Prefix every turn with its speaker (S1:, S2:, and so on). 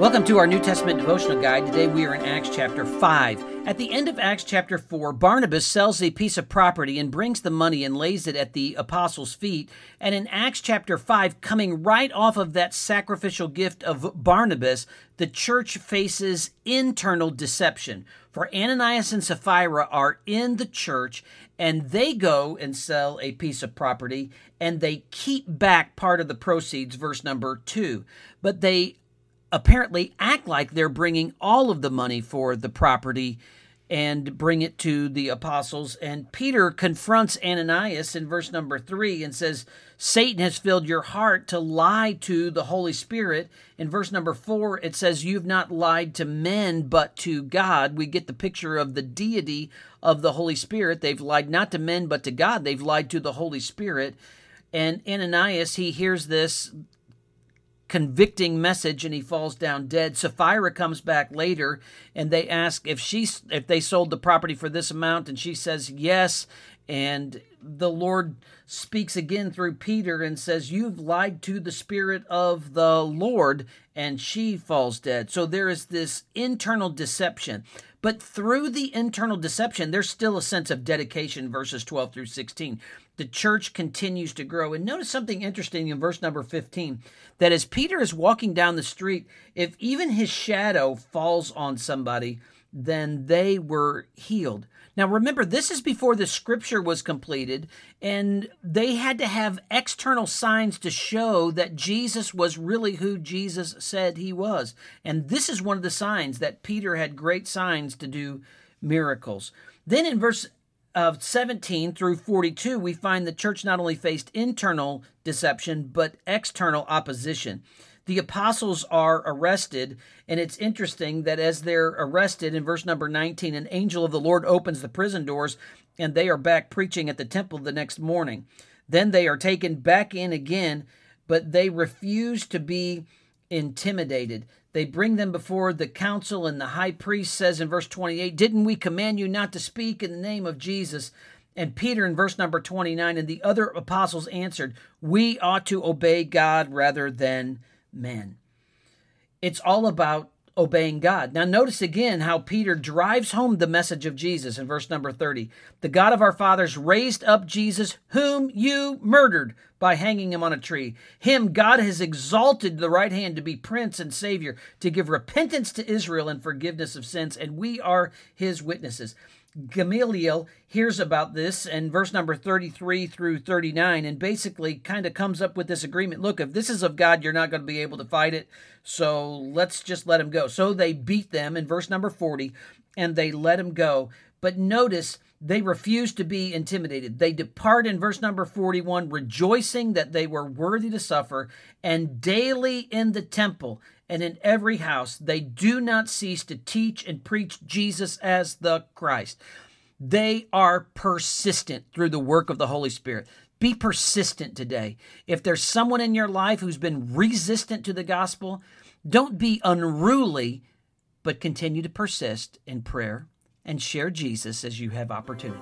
S1: Welcome to our New Testament devotional guide. Today we are in Acts chapter 5. At the end of Acts chapter 4, Barnabas sells a piece of property and brings the money and lays it at the apostles' feet. And in Acts chapter 5, coming right off of that sacrificial gift of Barnabas, the church faces internal deception. For Ananias and Sapphira are in the church and they go and sell a piece of property and they keep back part of the proceeds, verse number 2. But they apparently act like they're bringing all of the money for the property and bring it to the apostles. And Peter confronts Ananias in verse number three and says, Satan has filled your heart to lie to the Holy Spirit. In verse number four, it says, You've not lied to men, but to God. We get the picture of the deity of the Holy Spirit. They've lied not to men, but to God. They've lied to the Holy Spirit. And Ananias, he hears this convicting message and he falls down dead. Sapphira comes back later and they ask if she if they sold the property for this amount and she says yes and the Lord speaks again through Peter and says you've lied to the spirit of the Lord and she falls dead. So there is this internal deception. But through the internal deception, there's still a sense of dedication, verses 12 through 16. The church continues to grow. And notice something interesting in verse number 15 that as Peter is walking down the street, if even his shadow falls on somebody, then they were healed. Now remember, this is before the scripture was completed, and they had to have external signs to show that Jesus was really who Jesus said he was. And this is one of the signs that Peter had great signs to do miracles. Then in verse of 17 through 42, we find the church not only faced internal deception, but external opposition the apostles are arrested. And it's interesting that as they're arrested in verse number 19, an angel of the Lord opens the prison doors and they are back preaching at the temple the next morning. Then they are taken back in again, but they refuse to be intimidated. They bring them before the council, and the high priest says in verse 28, Didn't we command you not to speak in the name of Jesus? And Peter in verse number 29 and the other apostles answered, We ought to obey God rather than men. It's all about obeying God. Now, notice again how Peter drives home the message of Jesus in verse number 30. The God of our fathers raised up Jesus, whom you murdered by hanging him on a tree. Him God has exalted the right hand to be prince and savior, to give repentance to Israel and forgiveness of sins, and we are his witnesses. Gamaliel hears about this in verse number 33 through 39 and basically kind of comes up with this agreement. Look, if this is of God, you're not going to be able to fight it. So let's just let him go. So they beat them in verse number 40 and they let him go. But notice they refuse to be intimidated. They depart in verse number 41, rejoicing that they were worthy to suffer, and daily in the temple and in every house they do not cease to teach and preach Jesus as the Christ. They are persistent through the work of the Holy Spirit. Be persistent today. If there's someone in your life who's been resistant to the gospel, don't be unruly, but continue to persist in prayer and share Jesus as you have opportunity.